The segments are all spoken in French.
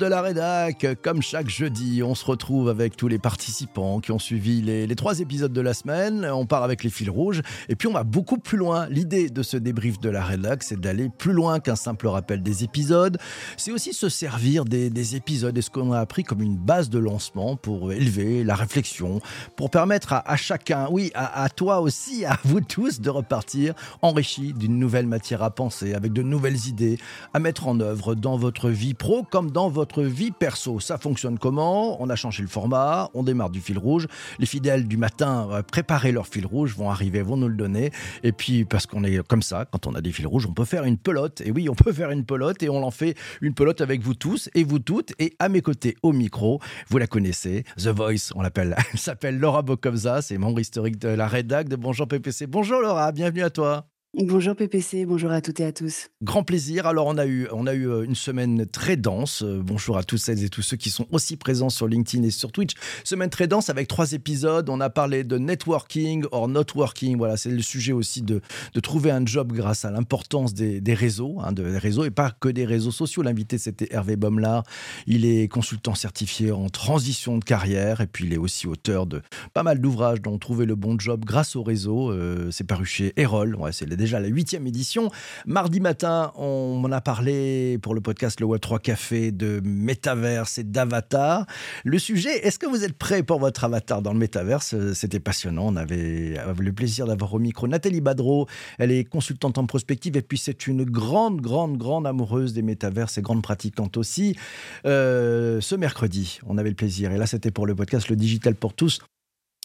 De la rédac. Comme chaque jeudi, on se retrouve avec tous les participants qui ont suivi les, trois épisodes de la semaine. On part avec les fils rouges et puis on va beaucoup plus loin. L'idée de ce débrief de la rédac, c'est d'aller plus loin qu'un simple rappel des épisodes. C'est aussi se servir des, épisodes et ce qu'on a appris comme une base de lancement pour élever la réflexion, pour permettre à, chacun, oui, à, à toi aussi, à vous tous, de repartir enrichi d'une nouvelle matière à penser, avec de nouvelles idées à mettre en œuvre dans votre vie pro comme dans votre vie perso. Ça fonctionne comment? On a changé le format, on démarre du fil rouge. Les fidèles du matin, euh, préparer leur fil rouge, vont arriver, vont nous le donner. Et puis, parce qu'on est comme ça, quand on a des fils rouges, on peut faire une pelote. Et oui, on peut faire une pelote et on en fait une pelote avec vous tous et vous toutes. Et à mes côtés, au micro, vous la connaissez, The Voice, on l'appelle. Elle s'appelle Laura Bokovza, c'est membre historique de la rédac de Bonjour PPC. Bonjour Laura, bienvenue à toi. Bonjour PPC, bonjour à toutes et à tous. Grand plaisir. Alors on a eu, on a eu euh, une semaine très dense. Euh, bonjour à tous celles et tous ceux qui sont aussi présents sur LinkedIn et sur Twitch. Semaine très dense avec trois épisodes. On a parlé de networking or not working. Voilà, c'est le sujet aussi de, de trouver un job grâce à l'importance des, des réseaux, hein, réseaux et pas que des réseaux sociaux. L'invité c'était Hervé Baumlar. Il est consultant certifié en transition de carrière et puis il est aussi auteur de pas mal d'ouvrages dont trouver le bon job grâce au réseau. Euh, c'est paru chez Erol. Ouais, c'est déjà la huitième édition. Mardi matin, on en a parlé pour le podcast Le Web3 Café de métaverse et d'avatar. Le sujet, est-ce que vous êtes prêt pour votre avatar dans le métaverse C'était passionnant. On avait le plaisir d'avoir au micro Nathalie Badreau. Elle est consultante en prospective et puis c'est une grande, grande, grande amoureuse des métaverses et grande pratiquante aussi. Euh, ce mercredi, on avait le plaisir, et là c'était pour le podcast Le Digital pour tous,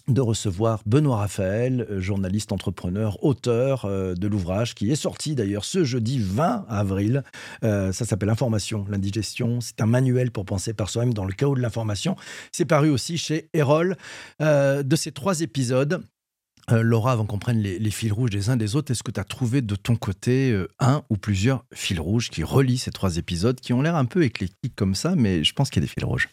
de recevoir Benoît Raphaël, euh, journaliste, entrepreneur, auteur euh, de l'ouvrage qui est sorti d'ailleurs ce jeudi 20 avril. Euh, ça s'appelle Information, l'indigestion. C'est un manuel pour penser par soi-même dans le chaos de l'information. C'est paru aussi chez Erol. de ces trois épisodes, Laura, avant qu'on prenne les, fils rouges des uns des autres, est-ce que tu as trouvé de ton côté un ou plusieurs fils rouges qui relient ces trois épisodes qui ont l'air un peu éclectiques comme ça, mais je pense qu'il y a des fils rouges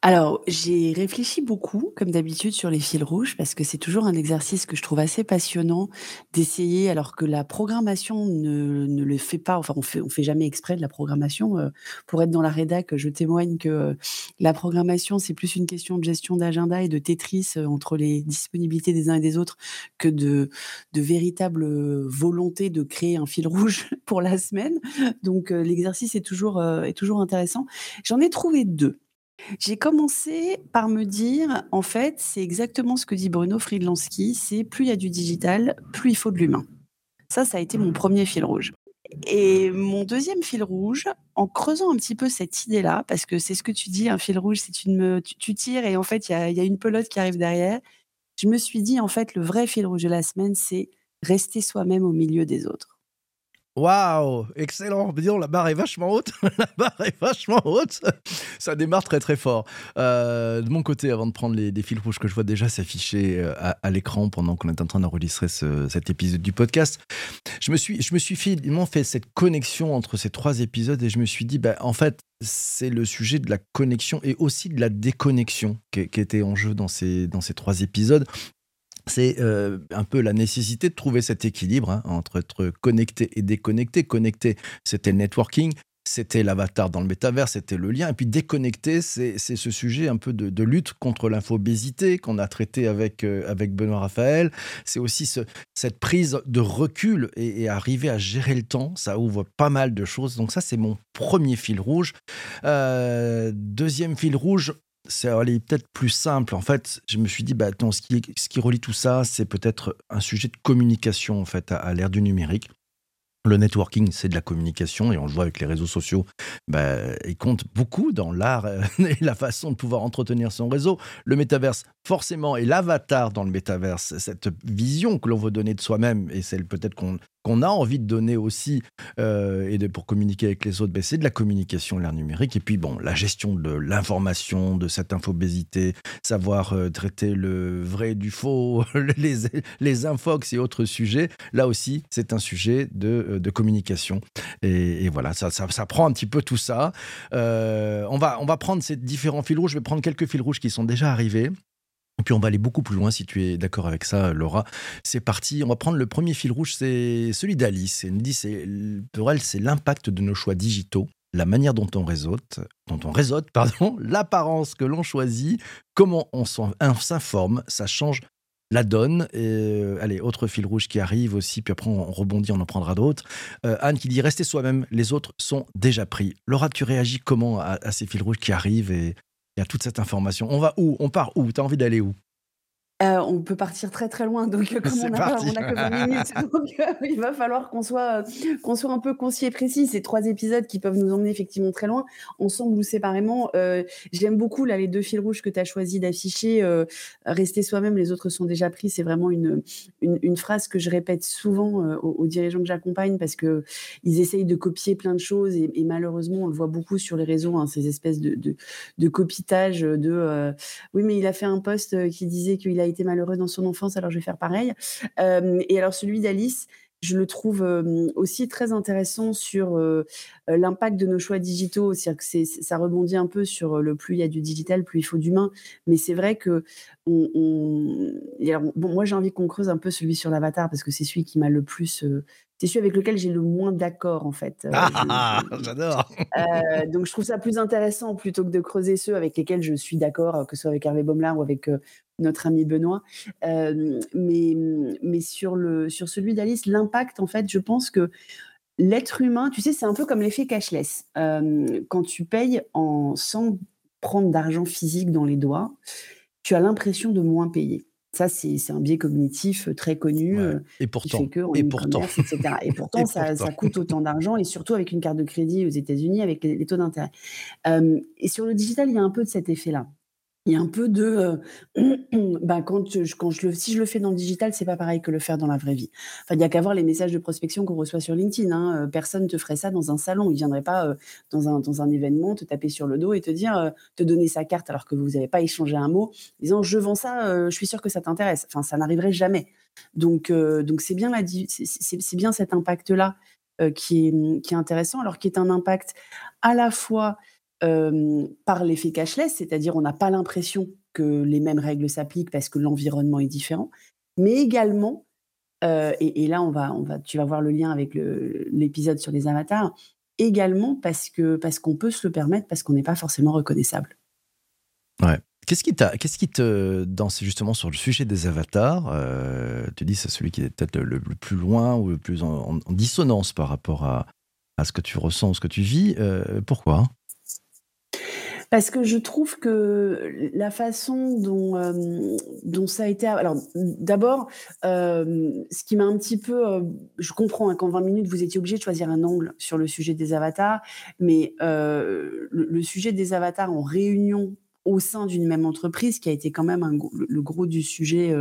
alors, j'ai réfléchi beaucoup, comme d'habitude, sur les fils rouges, parce que c'est toujours un exercice que je trouve assez passionnant d'essayer, alors que la programmation ne, le fait pas. Enfin, on fait, fait jamais exprès de la programmation. Euh, pour être dans la rédac, je témoigne que euh, la programmation, c'est plus une question de gestion d'agenda et de Tetris euh, entre les disponibilités des uns et des autres que de, véritable volonté de créer un fil rouge pour la semaine. Donc, l'exercice est toujours intéressant. J'en ai trouvé deux. J'ai commencé par me dire, en fait, c'est exactement ce que dit Bruno Friedlansky, c'est plus il y a du digital, plus il faut de l'humain. Ça, ça a été mon premier fil rouge. Et mon deuxième fil rouge, en creusant un petit peu cette idée-là, parce que c'est ce que tu dis, un fil rouge, c'est une, tu, tu, tires et en fait, il y y a, une pelote qui arrive derrière. Je me suis dit, en fait, le vrai fil rouge de la semaine, c'est rester soi-même au milieu des autres. Waouh, excellent. Disons, la barre est vachement haute. la barre est vachement haute. Ça démarre très très fort. Euh, de mon côté, avant de prendre les, fils rouges que je vois déjà s'afficher euh, à, l'écran pendant qu'on est en train d'enregistrer cet épisode du podcast, je me suis, je me suis finalement fait cette connexion entre ces trois épisodes et je me suis dit, bah, en fait, c'est le sujet de la connexion et aussi de la déconnexion qui, qui était en jeu dans ces, dans ces trois épisodes c'est euh, un peu la nécessité de trouver cet équilibre hein, entre être connecté et déconnecté. Connecté, c'était le networking, c'était l'avatar dans le métavers, c'était le lien. Et puis déconnecté, c'est ce sujet un peu de, lutte contre l'infobésité qu'on a traité avec, euh, avec Benoît Raphaël. C'est aussi cette prise de recul et, arriver à gérer le temps. Ça ouvre pas mal de choses. Donc ça, c'est mon premier fil rouge. Euh, deuxième fil rouge, c'est peut-être plus simple. En fait, je me suis dit, bah, ce qui, ce qui relie tout ça, c'est peut-être un sujet de communication en fait à l'ère du numérique. Le networking, c'est de la communication et on le voit avec les réseaux sociaux. Bah, il compte beaucoup dans l'art et la façon de pouvoir entretenir son réseau. Le métaverse, forcément, et l'avatar dans le métaverse, cette vision que l'on veut donner de soi-même et celle peut-être qu'on qu'on a envie de donner aussi euh, et de, pour communiquer avec les autres, ben, c'est de la communication, l'ère numérique. Et puis, bon, la gestion de l'information, de cette infobésité, savoir euh, traiter le vrai du faux, les, les infox et autres sujets. Là aussi, c'est un sujet de, euh, de communication. Et, voilà, ça, ça, prend un petit peu tout ça. on, va, on va prendre ces différents fils rouges. Je vais prendre quelques fils rouges qui sont déjà arrivés. Et puis on va aller beaucoup plus loin si tu es d'accord avec ça, Laura. C'est parti. On va prendre le premier fil rouge, c'est celui d'Alice. Elle nous dit, pour elle, c'est l'impact de nos choix digitaux la manière dont on réseaute, dont on pardon, l'apparence que l'on choisit, comment on s'informe, ça change la donne. Et, euh, allez, autre fil rouge qui arrive aussi, puis après on rebondit, on en prendra d'autres. Euh, Anne qui dit restez soi-même, les autres sont déjà pris. Laura, tu réagis comment à, à ces fils rouges qui arrivent et, et à toute cette information. On va où? On part où? Tu as envie d'aller où? Euh, on peut partir très très loin, donc comme on a, que 20 minutes, euh, il va falloir qu'on soit, qu'on soit un peu concis et précis. Ces trois épisodes qui peuvent nous emmener effectivement très loin, ensemble ou séparément. Euh, j'aime beaucoup là les deux fils rouges que tu as choisi d'afficher. rester soi-même, les autres sont déjà pris. C'est vraiment une, une, phrase que je répète souvent aux, dirigeants que j'accompagne parce que ils essayent de copier plein de choses et, malheureusement on le voit beaucoup sur les réseaux, hein, ces espèces de, de, de copitage de oui mais il a fait un post qui disait qu'il a été malheureux dans son enfance, alors je vais faire pareil. Euh, et alors celui d'Alice, je le trouve aussi très intéressant sur l'impact de nos choix digitaux. C'est-à-dire que ça rebondit un peu sur le plus il y a du digital, plus il faut d'humain. Mais c'est vrai que bon, moi j'ai envie qu'on creuse un peu celui sur l'avatar parce que c'est celui qui m'a le plus c'est celui avec lequel j'ai le moins d'accord en fait. ah, j'adore. donc je trouve ça plus intéressant plutôt que de creuser ceux avec lesquels je suis d'accord, que ce soit avec Hervé Baumlar ou avec notre ami Benoît. mais mais sur, le, sur celui d'Alice, l'impact, en fait, je pense que l'être humain, tu sais, c'est un peu comme l'effet cashless. quand tu payes en, sans prendre d'argent physique dans les doigts, tu as l'impression de moins payer. Ça, c'est un biais cognitif très connu. Et pourtant, et, pourtant. Etc. et pourtant, ça, ça, coûte autant d'argent, et surtout avec une carte de crédit aux États-Unis, avec les, les taux d'intérêt. et sur le digital, il y a un peu de cet effet-là il y a un peu de bah, quand je, quand je le, si je le fais dans le digital, c'est pas pareil que le faire dans la vraie vie. Enfin, il n'y a qu'à voir les messages de prospection qu'on reçoit sur LinkedIn. Hein. Personne ne te ferait ça dans un salon. Il viendrait pas dans, un, dans un événement te taper sur le dos et te dire, te donner sa carte alors que vous n'avez pas échangé un mot, disant je vends ça, je suis sûr que ça t'intéresse. Enfin, ça n'arriverait jamais. Donc, donc c'est bien, c'est bien cet impact-là qui, est, qui est intéressant, alors qui est un impact à la fois par l'effet cashless, c'est-à-dire on n'a pas l'impression que les mêmes règles s'appliquent parce que l'environnement est différent, mais également, et, là on va, on va, tu vas voir le lien avec l'épisode sur les avatars, également parce que parce qu'on peut se le permettre, parce qu'on n'est pas forcément reconnaissable. Ouais. Qu'est-ce qui, qu'est-ce qui te, dans, justement sur le sujet des avatars, tu dis c'est celui qui est peut-être le, plus loin ou le plus en, dissonance par rapport à, à, ce que tu ressens, ce que tu vis. pourquoi? Parce que je trouve que la façon dont, euh, dont ça a été. Alors, d'abord, euh, ce qui m'a un petit peu. Euh, je comprends hein, qu'en 20 minutes, vous étiez obligé de choisir un angle sur le sujet des avatars, mais le, sujet des avatars en réunion au sein d'une même entreprise, qui a été quand même le gros du sujet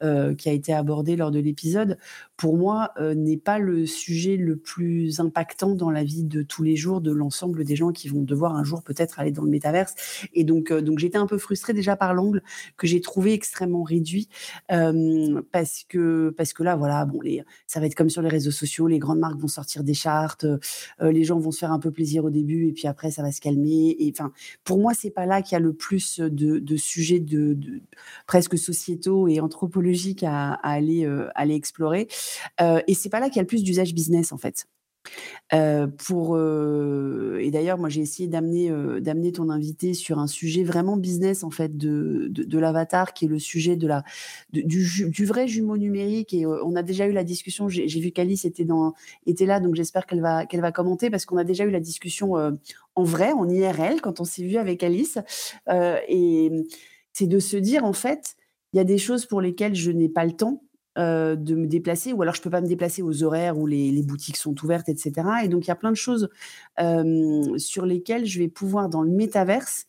qui a été abordé lors de l'épisode, pour moi, euh, n'est pas le sujet le plus impactant dans la vie de tous les jours de l'ensemble des gens qui vont devoir un jour peut-être aller dans le métaverse. Et donc, euh, donc j'étais un peu frustrée déjà par l'angle que j'ai trouvé extrêmement réduit euh, parce que parce que là, voilà, bon, les, ça va être comme sur les réseaux sociaux, les grandes marques vont sortir des chartes, les gens vont se faire un peu plaisir au début et puis après ça va se calmer. Pour moi, c'est pas là qu'il y a le plus de, sujets de, presque sociétaux et anthropologiques à, à aller explorer. Euh, et c'est pas là qu'il y a le plus d'usage business en fait. Euh, pour et d'ailleurs moi j'ai essayé d'amener d'amener ton invité sur un sujet vraiment business en fait de, de, l'avatar qui est le sujet de la du, du, vrai jumeau numérique et on a déjà eu la discussion j'ai vu qu'Alice était dans était là donc j'espère qu'elle va qu'elle va commenter parce qu'on a déjà eu la discussion en vrai en IRL quand on s'est vu avec Alice et c'est de se dire en fait il y a des choses pour lesquelles je n'ai pas le temps euh, de me déplacer, ou alors je peux pas me déplacer aux horaires où les, boutiques sont ouvertes, etc. Et donc il y a plein de choses sur lesquelles je vais pouvoir dans le métaverse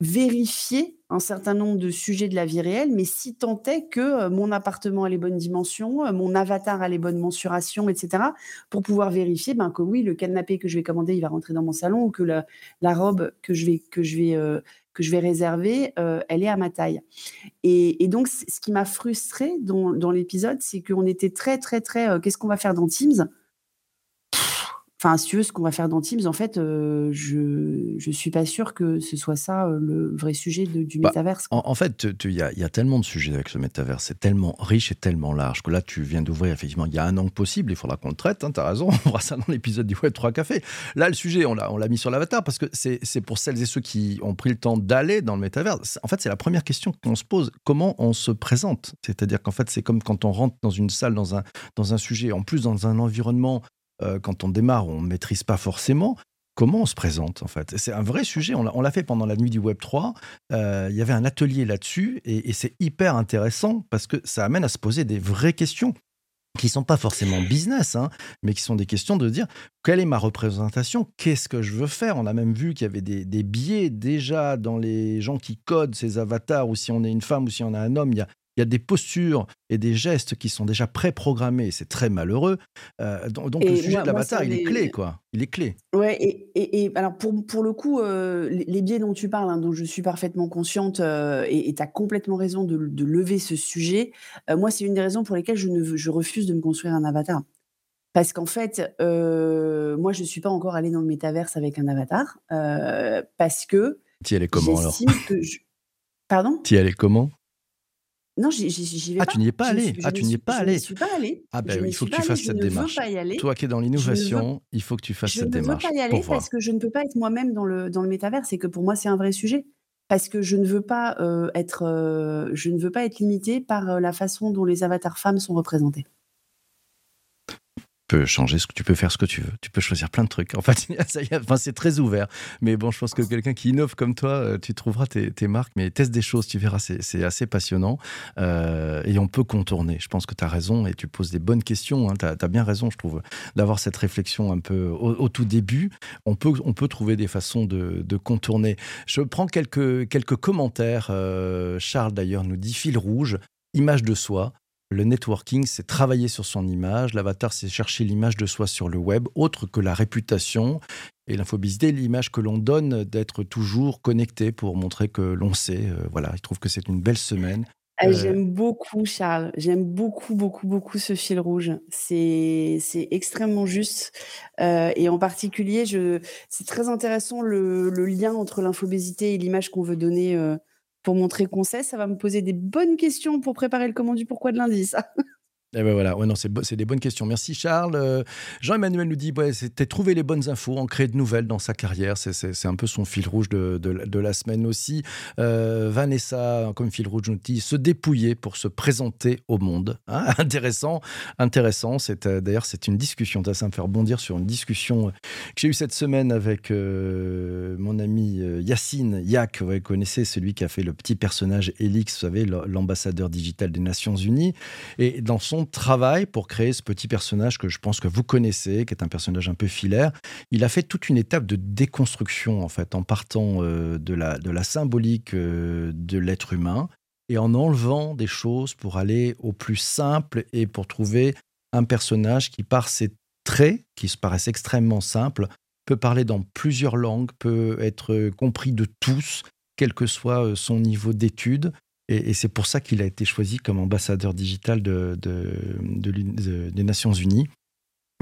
vérifier un certain nombre de sujets de la vie réelle, mais si tant est que mon appartement a les bonnes dimensions, mon avatar a les bonnes mensurations, etc., pour pouvoir vérifier ben, que oui, le canapé que je vais commander, il va rentrer dans mon salon, ou que la, robe que je vais, que je vais que je vais réserver, euh, elle est à ma taille. Et, donc, ce qui m'a frustrée dans, l'épisode, c'est qu'on était très, très, très. Euh, qu'est-ce qu'on va faire dans Teams? Enfin, si tu veux, ce qu'on va faire dans Teams, en fait, euh, je je suis pas sûre que ce soit ça, euh, le vrai sujet de du Bah, métaverse, en fait, il y y a tellement de sujets avec ce métavers, c'est tellement riche et tellement large que là, tu viens d'ouvrir effectivement, il y a un angle possible, il faudra qu'on le traite, hein, tu as raison, on fera ça dans l'épisode du Web3 Café. Là, le sujet, on l'a mis sur l'avatar parce que c'est pour celles et ceux qui ont pris le temps d'aller dans le métavers. C en fait, c'est la première question qu'on se pose, comment on se présente? C'est-à-dire qu'en fait, c'est comme quand on rentre dans une salle, dans un dans un sujet, en plus dans un environnement, heu, quand on démarre, on ne maîtrise pas forcément. Comment on se présente, en fait? C'est un vrai sujet, on l'a fait pendant la nuit du Web3, heu, il y avait un atelier là-dessus et c'est hyper intéressant parce que ça amène à se poser des vraies questions qui sont pas forcément business, hein, mais qui sont des questions de dire: «Quelle est ma représentation? Qu'est-ce que je veux faire?» on a même vu qu'il y avait des biais déjà dans les gens qui codent ces avatars ou si on est une femme ou si on est un homme, il y a des postures et des gestes qui sont déjà préprogrammés c'est très malheureux. Heu, don donc le Et sujet moi de l'avatar, il est clé, quoi. Il est clé. Ouais et et et alors pour pour le coup, heu, les les biais dont tu parles, hein, dont je suis parfaitement consciente, heu, et tu as complètement raison de de lever ce sujet. Moi, c'est une des raisons pour lesquelles je ne je refuse de me construire un avatar. Parce qu'en fait, moi, je suis pas encore allée dans le métaverse avec un avatar, parce que Tu y allais comment alors? j'estime que je pardon? Tu y allais comment? Non, j'y j'y j'y vais Ah, tu pas. n'y es pas Je ne allé? je Ah, tu n'y es pas je n'y allé? suis pas allée. Ah Je ben, il faut que pas tu fasses je cette ne démarche. pas. Toi qui es dans Je ne l'innovation, il faut que tu fasses je cette ne veux pas démarche y aller parce que je ne peux pas être moi-même dans le dans le métaverse et que pour moi, c'est un vrai sujet. Parce que je ne veux pas, heu, être, heu, je ne veux pas être limitée par, heu, la façon dont les avatars femmes sont représentés. Peux changer ce que tu peux faire ce que tu veux. Tu peux choisir plein de trucs. En fait, enfin, c'est très ouvert. Mais bon, je pense que quelqu'un qui innove comme toi, heu, tu trouveras tes marques, mais teste des choses, tu verras, c'est assez passionnant, heu, et on peut contourner. Je pense que tu as raison et tu poses des bonnes questions, hein. Tu as bien raison, je trouve, d'avoir cette réflexion un peu au tout début. On peut on peut trouver des façons de de contourner. Je prends quelques quelques commentaires, heu, Charles d'ailleurs nous dit: «Fil rouge, image de soi. Le networking, c'est travailler sur son image. L'avatar, c'est chercher l'image de soi sur le web, autre que la réputation. Et l'infobésité, l'image que l'on donne d'être toujours connecté pour montrer que l'on sait». Heu, voilà, il trouve que c'est une belle semaine. Ah, Heu j'aime beaucoup Charles, j'aime beaucoup, beaucoup, beaucoup ce fil rouge. C'est extrêmement juste, heu, et en particulier, je c'est très intéressant le le lien entre l'infobésité et l'image qu'on veut donner, pour montrer qu'on sait. Ça va me poser des bonnes questions pour préparer le comment pourquoi de lundi, ça. Et ben voilà, ouais, non, c'est c'est des bonnes questions. Merci Charles. Heu, Jean-Emmanuel nous dit: «Ouais, c'était trouver les bonnes infos, en créer de nouvelles dans sa carrière». C'est c'est c'est un peu son fil rouge de de la semaine aussi. Heu, Vanessa, comme fil rouge, nous dit: «Se dépouiller pour se présenter au monde». Ah, intéressant, intéressant. C'est, heu, d'ailleurs, c'est une discussion, ça me fait rebondir sur une discussion, que j'ai eue cette semaine avec, mon ami, Yacine Yac. Ouais, vous connaissez celui qui a fait le petit personnage Elix, vous savez, l'ambassadeur digital des Nations unies et dans son travail pour créer ce petit personnage que je pense que vous connaissez, qui est un personnage un peu filaire, il a fait toute une étape de déconstruction, en fait, en partant, heu, de la symbolique, heu, de l'être humain et en enlevant des choses pour aller au plus simple et pour trouver un personnage qui, par ses traits, qui se paraissent extrêmement simples, peut parler dans plusieurs langues, peut être, compris de tous, quel que soit, heu, son niveau d'études et c'est pour ça qu'il a été choisi comme ambassadeur digital des Nations unies.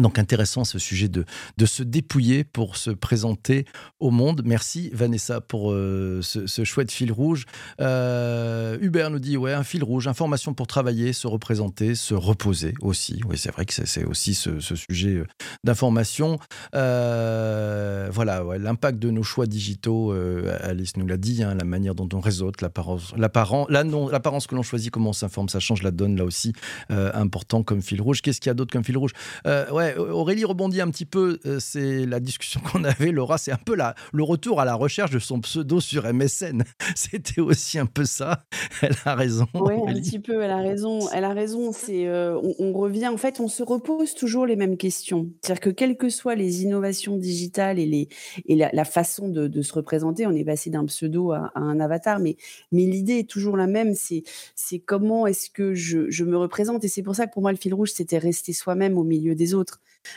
Donc intéressant ce sujet de de se dépouiller pour se présenter au monde. Merci Vanessa pour, heu, ce ce chouette fil rouge. Heu, Hubert nous dit: «Ouais, un fil rouge, information pour travailler, se représenter, se reposer aussi». Oui, c'est vrai que c'est aussi ce sujet, heu, d'information. Voilà, ouais, l'impact de nos choix digitaux, Alice nous l'a dit, hein, la manière dont on réseaute, l'apparence que l'on choisit, comment on s'informe, ça change la donne là aussi, important comme fil rouge. Qu'est-ce qu'il y a d'autre comme fil rouge? Heu, ouais, Aurélie rebondit un petit peu, heu, c'est la discussion qu'on avait, Laura, c'est un peu la le retour à la recherche de son pseudo sur MSN. C'était aussi un peu ça. Elle a raison, Ouais, un petit peu, elle a raison, elle a raison. C'est, heu, on on revient en fait, on se repose toujours les mêmes questions. C'est-à-dire que quelles que soient les innovations digitales et les et la la façon de de se représenter, on est passé d'un pseudo à à un avatar, mais mais l'idée est toujours la même, c'est c'est comment est-ce que je je me représente? Et c'est pour ça que pour moi, le fil rouge, c'était rester soi-même au milieu des autres.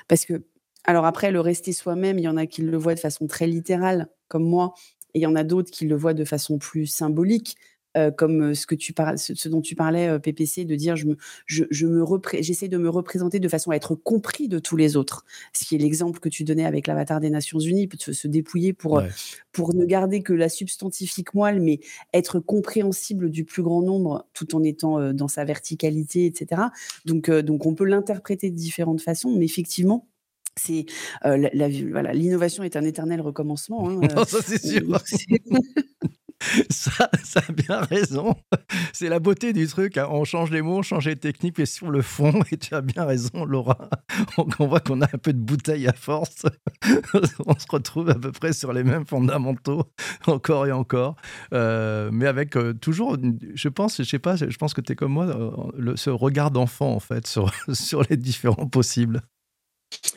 Parce que alors après, le rester soi-même, il y en a qui le voient de façon très littérale, comme moi, et il y en a d'autres qui le voient de façon plus symbolique. Euh, comme ce que tu parles, ce, dont tu parlais, PPC, de dire je me, je, je me j'essaie de me représenter de façon à être compris de tous les autres. Ce qui est l'exemple que tu donnais avec l'avatar des Nations Unies, se, se dépouiller pour, pour ne garder que la substantifique moelle, mais être compréhensible du plus grand nombre tout en étant dans sa verticalité, etc. Donc, donc on peut l'interpréter de différentes façons, mais effectivement, c'est la, voilà, l'innovation est un éternel recommencement. Hein, ça c'est sûr. ça, ça a bien raison. C'est la beauté du truc. Hein. On change les mots, on change les techniques, mais sur le fond, et tu as bien raison, Laura. On, voit qu'on a un peu de bouteille à force. on se retrouve à peu près sur les mêmes fondamentaux, encore et encore. Euh, mais avec euh, toujours, je pense, je sais pas, je pense que tu es comme moi, euh, ce regard d'enfant, en fait, sur les différents possibles.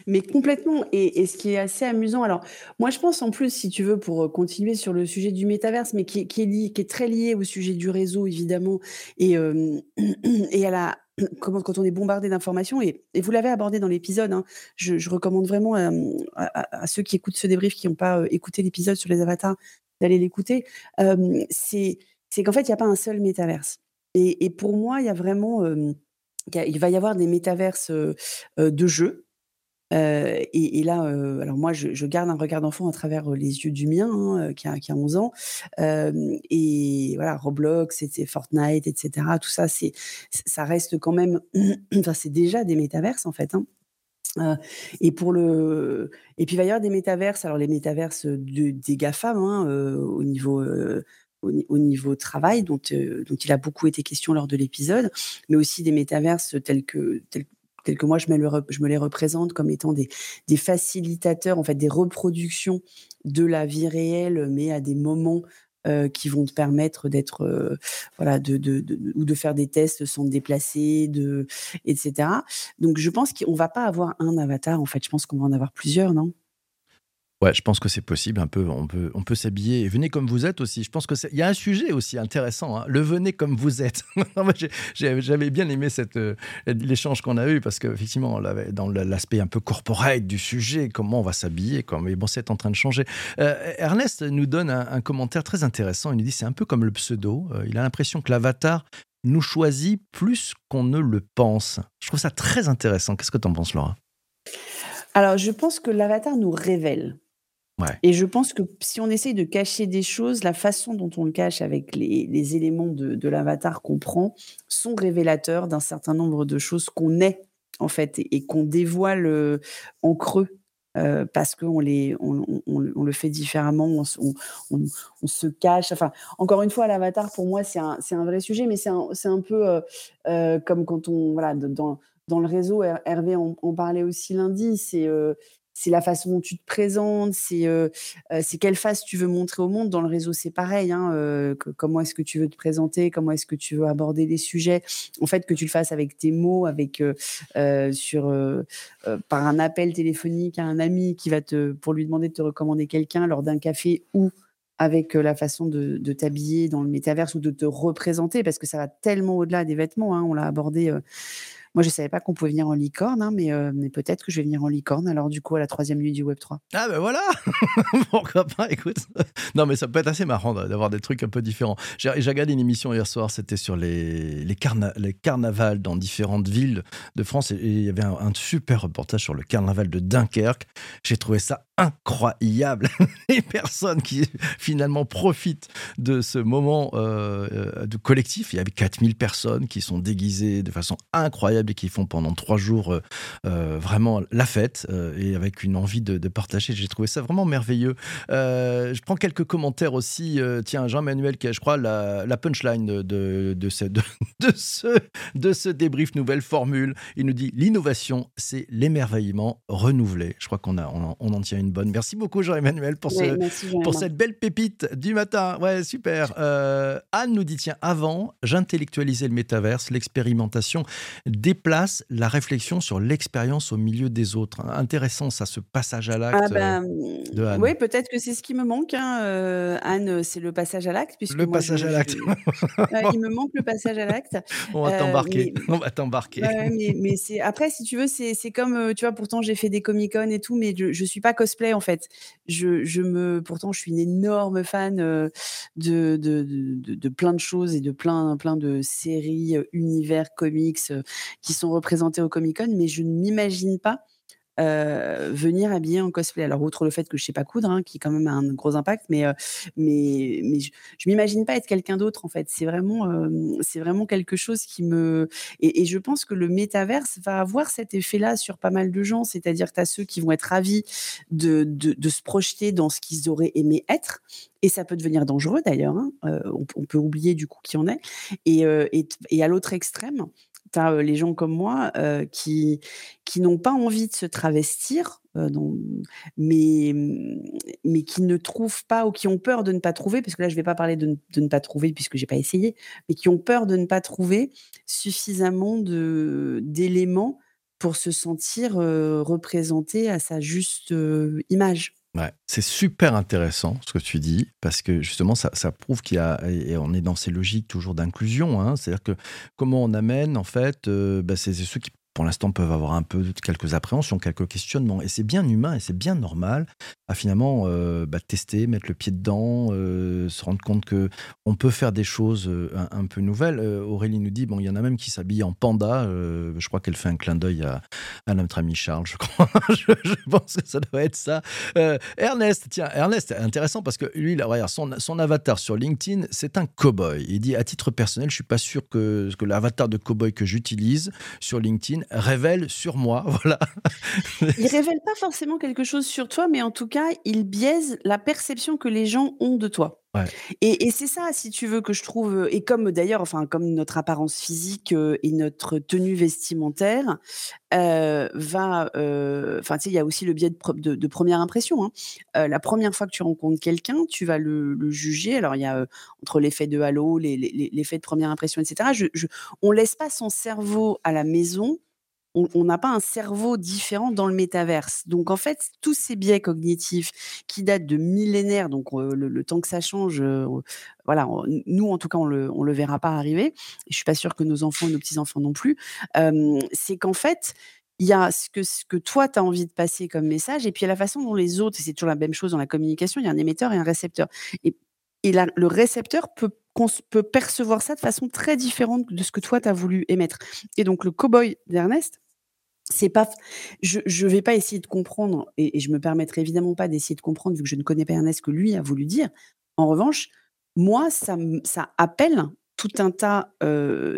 Mais complètement et ce qui est assez amusant alors, moi je pense en plus si tu veux pour, euh, continuer sur le sujet du métaverse, mais qui est très lié au sujet du réseau évidemment et et à la comment quand on est bombardé d'informations et vous l'avez abordé dans l'épisode, hein, je recommande vraiment, à ceux qui écoutent ce débrief, qui n'ont pas, écouté l'épisode sur les avatars, d'aller l'écouter. c'est qu'en fait, il n'y a pas un seul métaverse et et pour moi, il y a vraiment, il va y avoir des métaverses, de jeux et là, alors moi, je garde un regard d'enfant à travers, les yeux du mien, hein, qui a qui a 11 ans. et voilà, Roblox c'était Fortnite etc. tout ça, c'est ça reste quand même enfin, c'est déjà des métaverses, en fait, hein. et pour le et puis il va y avoir des métaverses, alors les métaverses, de des GAFAM, hein, au niveau, au niveau travail dont, il a beaucoup été question lors de l'épisode, mais aussi des métaverses tels que tels tels que moi je me, les représente comme étant des, facilitateurs, en fait, des reproductions de la vie réelle, mais à des moments euh, qui vont te permettre d'être, euh, voilà, de, de, ou de faire des tests sans te déplacer, de, etc. Donc je pense qu'on va pas avoir un avatar, en fait, je pense qu'on va en avoir plusieurs, non? Ouais, je pense que c'est possible. Un peu, on peut, on peut s'habiller. Venez comme vous êtes aussi. Je pense que il y a un sujet aussi intéressant. Hein. Le venez comme vous êtes. J'avais bien aimé cette euh, l'échange qu'on a eu parce qu'effectivement, dans l'aspect un peu corporate du sujet, comment on va s'habiller. Mais bon, c'est en train de changer. Euh, Ernest nous donne un, commentaire très intéressant. Il nous dit c'est un peu comme le pseudo. Euh, il a l'impression que l'avatar nous choisit plus qu'on ne le pense. Je trouve ça très intéressant. Qu'est-ce que tu en penses, Laura? Alors, je pense que l'avatar nous révèle. Et je pense que si on essaye de cacher des choses, la façon dont on le cache avec les, éléments de, l'avatar qu'on prend sont révélateurs d'un certain nombre de choses qu'on est, en fait, et, qu'on dévoile euh, en creux. Euh, parce qu'on les, on, le fait différemment, on, se cache. Enfin, encore une fois, l'avatar pour moi c'est un, un, vrai sujet, mais c'est un, un, peu euh, comme quand on voilà dans, dans le réseau, Hervé en, parlait aussi lundi, c'est c'est la façon dont tu te présentes, c'est euh, euh, quelle face tu veux montrer au monde. Dans le réseau, c'est pareil. Hein, euh, comment est-ce que tu veux te présenter, comment est-ce que tu veux aborder les sujets. En fait, que tu le fasses avec tes mots, avec par un appel téléphonique à un ami qui va te pour lui demander de te recommander quelqu'un lors d'un café ou avec la façon de, t'habiller dans le métaverse ou de te représenter, parce que ça va tellement au-delà des vêtements. Hein, on l'a abordé moi, je ne savais pas qu'on pouvait venir en licorne, hein, mais, euh, mais peut-être que je vais venir en licorne, alors du coup, à la troisième nuit du Web3. Ah ben voilà Pourquoi pas, écoute Non, mais ça peut être assez marrant d'avoir des trucs un peu différents. J'ai regardé une émission hier soir, c'était sur les, carnavals dans différentes villes de France, et, il y avait un super reportage sur le carnaval de Dunkerque. J'ai trouvé ça incroyable. Les personnes qui finalement profitent de ce moment euh, de collectif. Il y avait 4000 personnes qui sont déguisées de façon incroyable et qui font pendant trois jours euh, euh, vraiment la fête et avec une envie de, partager. J'ai trouvé ça vraiment merveilleux. je prends quelques commentaires aussi. tiens, Jean-Manuel qui a, je crois, la, punchline de, de, ce, de, ce, de ce débrief nouvelle formule. Il nous dit l'innovation, c'est l'émerveillement renouvelé. Je crois qu'on a, on en tient une bonne. Merci beaucoup, Jean-Emmanuel, pour, ce, pour cette belle pépite du matin. Ouais, super. Euh, Anne nous dit tiens, avant, j'intellectualisais le métaverse, l'expérimentation déplace la réflexion sur l'expérience au milieu des autres. Intéressant, ça, ce passage à l'acte ah ben, de Anne. Oui, peut-être que c'est ce qui me manque. Hein, euh, Anne, c'est le passage à l'acte. Le passage à l'acte. il me manque le passage à l'acte. On va t'embarquer. On va t'embarquer. mais, mais c'est après, si tu veux, c'est comme, tu vois, pourtant j'ai fait des Comic-Con et tout, mais je, je suis pas cosplay en fait. Je, je me, pourtant, je suis une énorme fan de, de, de, de, plein de choses et de plein, plein de séries, univers, comics qui sont représentés au Comic Con, mais je ne m'imagine pas euh, venir habiller en cosplay. Alors, outre le fait que je sais pas coudre, hein, qui quand même a un gros impact, mais, euh, je, ne m'imagine pas être quelqu'un d'autre, en fait. C'est vraiment, euh, quelque chose qui me. Et, je pense que le métaverse va avoir cet effet-là sur pas mal de gens. C'est-à-dire que tu as ceux qui vont être ravis de, se projeter dans ce qu'ils auraient aimé être. Et ça peut devenir dangereux d'ailleurs. Hein. On, peut oublier du coup qui en est. Et à l'autre extrême, tu as les gens comme moi qui, n'ont pas envie de se travestir, mais, mais qui ne trouvent pas ou qui ont peur de ne pas trouver, parce que là, je ne vais pas parler de, de, ne pas trouver puisque je n'ai pas essayé, mais qui ont peur de ne pas trouver suffisamment d'éléments pour se sentir représenté à sa juste image. Ouais, c'est super intéressant ce que tu dis, parce que justement, ça, ça prouve qu'il y a, et on est dans ces logiques toujours d'inclusion, hein, c'est-à-dire que comment on amène, en fait, euh, bah, c'est ceux qui pour l'instant peuvent avoir un peu quelques appréhensions, quelques questionnements. Et c'est bien humain et c'est bien normal à finalement euh, bah, tester, mettre le pied dedans, euh, se rendre compte que on peut faire des choses euh, un, peu nouvelles. Aurélie nous dit bon, il y en a même qui s'habillent en panda. je crois qu'elle fait un clin d'œil à, à, notre ami Charles. Je crois. je, pense que ça doit être ça. Ernest, tiens, Ernest, intéressant parce que lui, là, regarde, son, son avatar sur LinkedIn, c'est un cowboy. Il dit à titre personnel, je suis pas sûr que, que l'avatar de cowboy que j'utilise sur LinkedIn révèle sur moi. Voilà. il révèle pas forcément quelque chose sur toi, mais en tout cas, il biaise la perception que les gens ont de toi. Et, c'est ça, si tu veux, que je trouve, et comme d'ailleurs, enfin, comme notre apparence physique et notre tenue vestimentaire va, enfin, tu sais, il y a aussi le biais de, de, première impression. Hein. la première fois que tu rencontres quelqu'un, tu vas le, juger. Alors, il y a entre l'effet de halo, l'effet de première impression, etc. Je, je, on laisse pas son cerveau à la maison on n'a pas un cerveau différent dans le métaverse. Donc en fait, tous ces biais cognitifs qui datent de millénaires, donc le, temps que ça change, voilà, nous en tout cas on le le verra pas arriver. Je suis pas sûre que nos enfants, nos petits enfants non plus. c'est qu'en fait il y a ce que, toi, tu as envie de passer comme message, et puis la façon dont les autres, c'est toujours la même chose dans la communication, il y a un émetteur et un récepteur. Et le récepteur peut, peut percevoir ça de façon très différente de ce que toi, tu as voulu émettre. Et donc, le cow-boy d'Ernest, c'est pas, je, je vais pas essayer de comprendre, et, je me permettrai évidemment pas d'essayer de comprendre vu que je ne connais pas Ernest que lui a voulu dire. En revanche, moi, ça, ça appelle tout un tas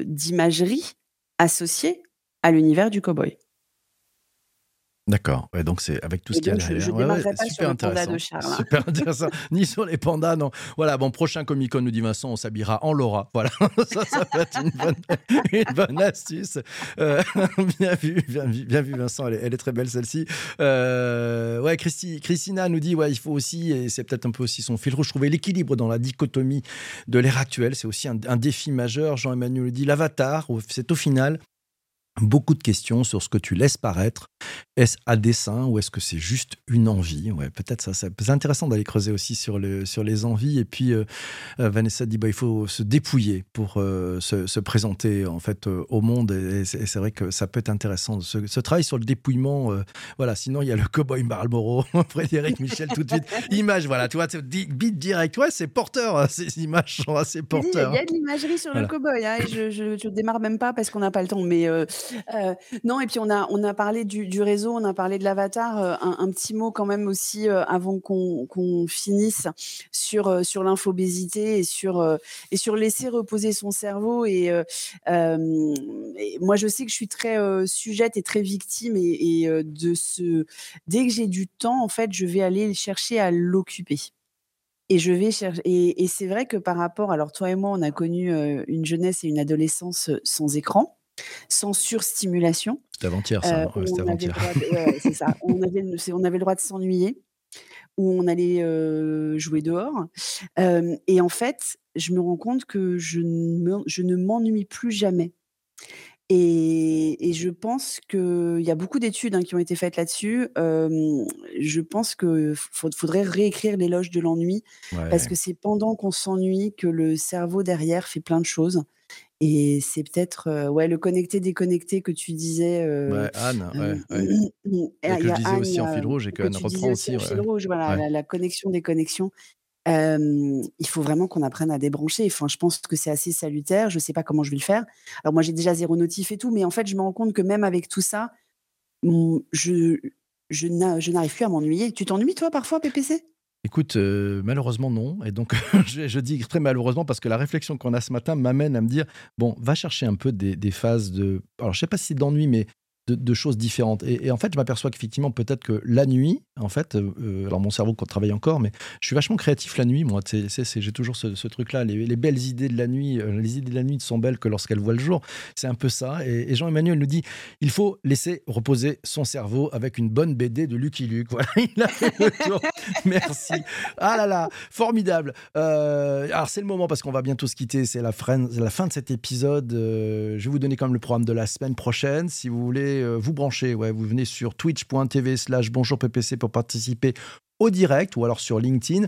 d'imageries associées à l'univers du cowboy. D'accord. Ouais, donc c'est avec tout ce qu'il y a derrière. Je, pas super intéressant. Hein. Super intéressant. Ni sur les pandas, non. Voilà, bon, prochain Comic Con, nous dit Vincent, on s'habillera en Laura. Voilà, ça, ça peut être une bonne, une bonne astuce. Euh, bien, vu, bien, bien, vu, Vincent, elle est, très belle celle-ci. Euh, ouais, Christi, Christina nous dit, ouais, il faut aussi, et c'est peut-être un peu aussi son fil rouge, trouver l'équilibre dans la dichotomie de l'ère actuelle. C'est aussi un, un défi majeur. Jean-Emmanuel dit, l'avatar, c'est au final beaucoup de questions sur ce que tu laisses paraître. Est-ce à dessein ou est-ce que c'est juste une envie? Ouais, peut-être ça. C'est intéressant d'aller creuser aussi sur, le, sur les envies. Et puis euh, euh, Vanessa dit bah, il faut se dépouiller pour euh, se, présenter en fait au monde. Et, c'est vrai que ça peut être intéressant. Ce, ce travail sur le dépouillement. voilà. Sinon il y a le cowboy Marlboro, Frédéric Michel tout de suite. Image. Voilà. Tu vois, beat direct. Ouais, c'est porteur. Hein, ces images sont assez porteurs. Il y a de l'imagerie sur le cowboy. Hein, je, je, démarre même pas parce qu'on n'a pas le temps. Mais non, et puis on a, on a parlé du, réseau, on a parlé de l'avatar. un, petit mot quand même aussi avant qu'on finisse sur, sur l'infobésité et sur, et sur laisser reposer son cerveau. Et, moi, je sais que je suis très sujette et très victime et, de ce. Dès que j'ai du temps, en fait, je vais aller chercher à l'occuper. Et je vais chercher. Et, c'est vrai que par rapport, alors toi et moi, on a connu une jeunesse et une adolescence sans écran sans surstimulation. C'était avant-hier, ça. Euh, c'était avant-hier. c'est ça. On avait, on avait le droit de s'ennuyer, où on allait jouer dehors. et en fait, je me rends compte que je ne, je ne m'ennuie plus jamais. Et, et, je pense qu'il y a beaucoup d'études hein, qui ont été faites là-dessus. je pense qu'il faudrait réécrire l'éloge de l'ennui, parce que c'est pendant qu'on s'ennuie que le cerveau derrière fait plein de choses Et c'est peut-être, ouais, le connecté-déconnecté que tu disais, Ouais, Anne, ouais, ouais. Et que je disais aussi en fil Anne, rouge et que qu'Anne tu reprend aussi en fil rouge, voilà, la la connexion-déconnexion. Hem, il faut vraiment qu'on apprenne à débrancher. Enfin, je pense que c'est assez salutaire. Je sais pas comment je vais le faire. Alors moi, j'ai déjà 0 notif et tout, mais en fait, je me rends compte que même avec tout ça, mmh, je je n'arrive plus à m'ennuyer. Tu t'ennuies toi parfois, PPC? Écoute, heu, malheureusement non. Et donc je dis très malheureusement parce que la réflexion qu'on a ce matin m'amène à me dire: «Bon, va chercher un peu des phases de» alors je sais pas si d'ennui, mais de choses différentes et en fait, je m'aperçois qu'effectivement, peut-être que la nuit, en fait, heu heu, alors mon cerveau travaille encore, mais je suis vachement créatif la nuit, moi. J'ai toujours ce truc-là, les les belles idées de la nuit, heu, les idées de la nuit ne sont belles que lorsqu'elles voient le jour. C'est un peu ça et Jean-Emmanuel nous dit: «Il faut laisser reposer son cerveau avec une bonne BD de Lucky Luke». Voilà, il a fait le tour. Merci. Ah là là, formidable. Alors c'est le moment parce qu'on va bientôt se quitter, c'est la la fin de cet épisode, je vais vous donner quand même le programme de la semaine prochaine. Si vous voulez, heu, vous brancher, vous venez sur twitch.tv/bonjourppc pour participer au direct ou alors sur LinkedIn.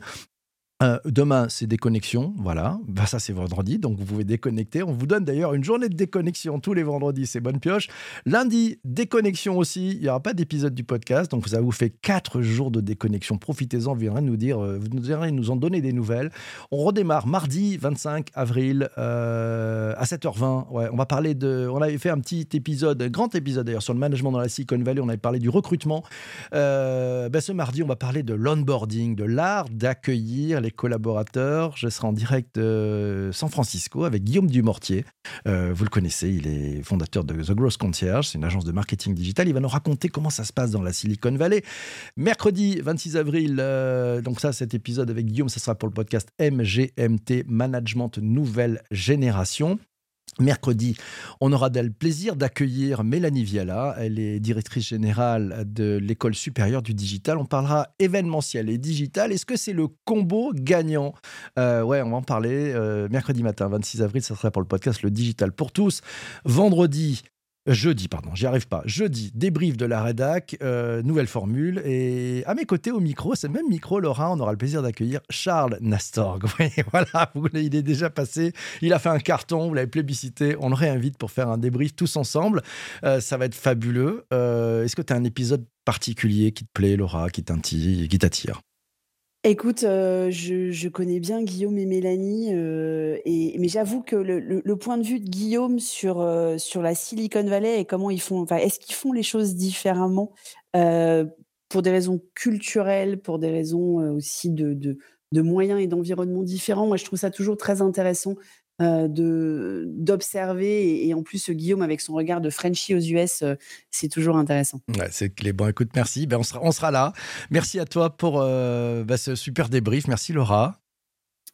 Heu, demain, c'est déconnexion, voilà. Bah, ça, c'est vendredi, donc vous pouvez déconnecter. On vous donne d'ailleurs une journée de déconnexion tous les vendredis, c'est bonne pioche. Lundi, déconnexion aussi, il y aura pas d'épisode du podcast, donc ça vous fait 4 jours de déconnexion. Profitez-en, vous viendrez nous dire, heu, vous viendrez nous en donner des nouvelles. On redémarre mardi 25 avril, heu, à 7:20. Ouais, on va parler de on avait fait un petit épisode, un grand épisode d'ailleurs sur le management dans la Silicon Valley, on avait parlé du recrutement. Bah, ce mardi, on va parler de l'onboarding, de l'art d'accueillir les collaborateurs. Je serai en direct San Francisco avec Guillaume Dumortier. Heu, vous le connaissez, il est fondateur de The Growth Concierge, c'est une agence de marketing digital. Il va nous raconter comment ça se passe dans la Silicon Valley. Mercredi 26 avril, heu, donc ça, cet épisode avec Guillaume, ça sera pour le podcast MGMT, Management Nouvelle Génération. Mercredi, on aura le plaisir d'accueillir Mélanie Viala. Elle est directrice générale de l'École supérieure du digital. On parlera événementiel et digital. Est-ce que c'est le combo gagnant? Euh, Ouais, on va en parler. Euh, mercredi matin, 26 avril, ça sera pour le podcast Le Digital pour tous. Vendredi, Jeudi, pardon, j'y arrive pas. Jeudi, débrief de la rédac, euh, nouvelle formule. Et à mes côtés, au micro, c'est même micro, Laura, on aura le plaisir d'accueillir Charles Nastorg. Oui, voilà, il est déjà passé. Il a fait un carton, vous l'avez plébiscité. On le réinvite pour faire un débrief tous ensemble. Euh, ça va être fabuleux. Euh, Est-ce que tu as un épisode particulier qui te plaît, Laura, qui t'intille- qui t'attire? Écoute, heu, je connais bien Guillaume et Mélanie, et mais j'avoue que le point de vue de Guillaume sur, heu, sur la Silicon Valley et comment ils font enfin, est-ce qu'ils font les choses différemment? Pour des raisons culturelles, pour des raisons, aussi de de de moyens et d'environnements différents? Moi, je trouve ça toujours très intéressant, heu, de d'observer et en plus, Guillaume avec son regard de Frenchie aux US, heu, c'est toujours intéressant. Ouais, c'est clé. Bon, écoute, merci. Ben, on, sera, on sera là. Merci à toi pour euh, bah, ce super débrief. Merci, Laura.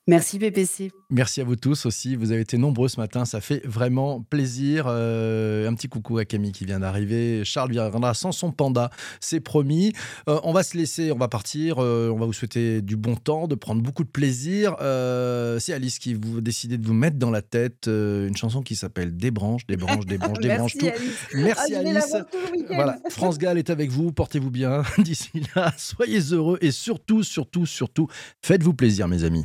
Merci PPC. Merci à vous tous aussi. Vous avez été nombreux ce matin. Ça fait vraiment plaisir. Euh, un petit coucou à Camille qui vient d'arriver. Charles viendra sans son panda, c'est promis. Euh, on va se laisser, on va partir. Euh, on va vous souhaiter du bon temps, de prendre beaucoup de plaisir. C'est Alice qui vous décidez de vous mettre dans la tête une chanson qui s'appelle Débranche, débranche, débranche, débranche tout. Alice. Merci Ah, je vais la Alice. tout. Voilà, France Gall est avec vous. Portez-vous bien d'ici là. Soyez heureux et surtout, surtout, surtout, faites-vous plaisir, mes amis.